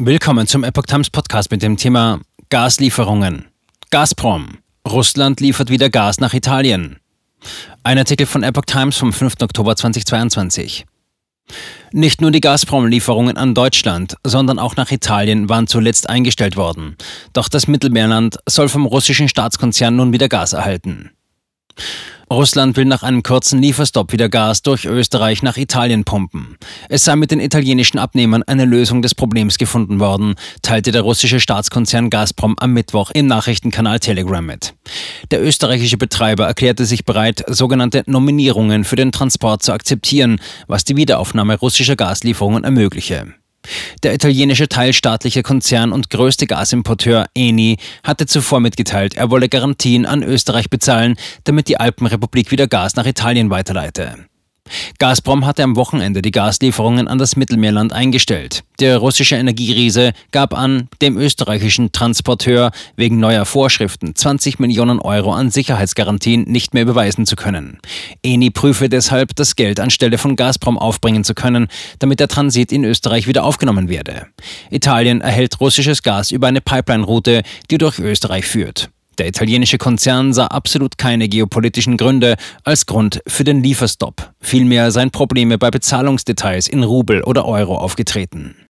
Willkommen zum Epoch Times Podcast mit dem Thema Gaslieferungen. Gazprom. Russland liefert wieder Gas nach Italien. Ein Artikel von Epoch Times vom 5. Oktober 2022. Nicht nur die Gazprom-Lieferungen an Deutschland, sondern auch nach Italien waren zuletzt eingestellt worden. Doch das Mittelmeerland soll vom russischen Staatskonzern nun wieder Gas erhalten. Russland will nach einem kurzen Lieferstopp wieder Gas durch Österreich nach Italien pumpen. Es sei mit den italienischen Abnehmern eine Lösung des Problems gefunden worden, teilte der russische Staatskonzern Gazprom am Mittwoch im Nachrichtenkanal Telegram mit. Der österreichische Betreiber erklärte sich bereit, sogenannte Nominierungen für den Transport zu akzeptieren, was die Wiederaufnahme russischer Gaslieferungen ermögliche. Der italienische teilstaatliche Konzern und größte Gasimporteur Eni hatte zuvor mitgeteilt, er wolle Garantien an Österreich bezahlen, damit die Alpenrepublik wieder Gas nach Italien weiterleite. Gazprom hatte am Wochenende die Gaslieferungen an das Mittelmeerland eingestellt. Der russische Energieriese gab an, dem österreichischen Transporteur wegen neuer Vorschriften 20 Millionen Euro an Sicherheitsgarantien nicht mehr überweisen zu können. Eni prüfe deshalb, das Geld anstelle von Gazprom aufbringen zu können, damit der Transit in Österreich wieder aufgenommen werde. Italien erhält russisches Gas über eine Pipeline-Route, die durch Österreich führt. Der italienische Konzern sah absolut keine geopolitischen Gründe als Grund für den Lieferstopp. Vielmehr seien Probleme bei Bezahlungsdetails in Rubel oder Euro aufgetreten.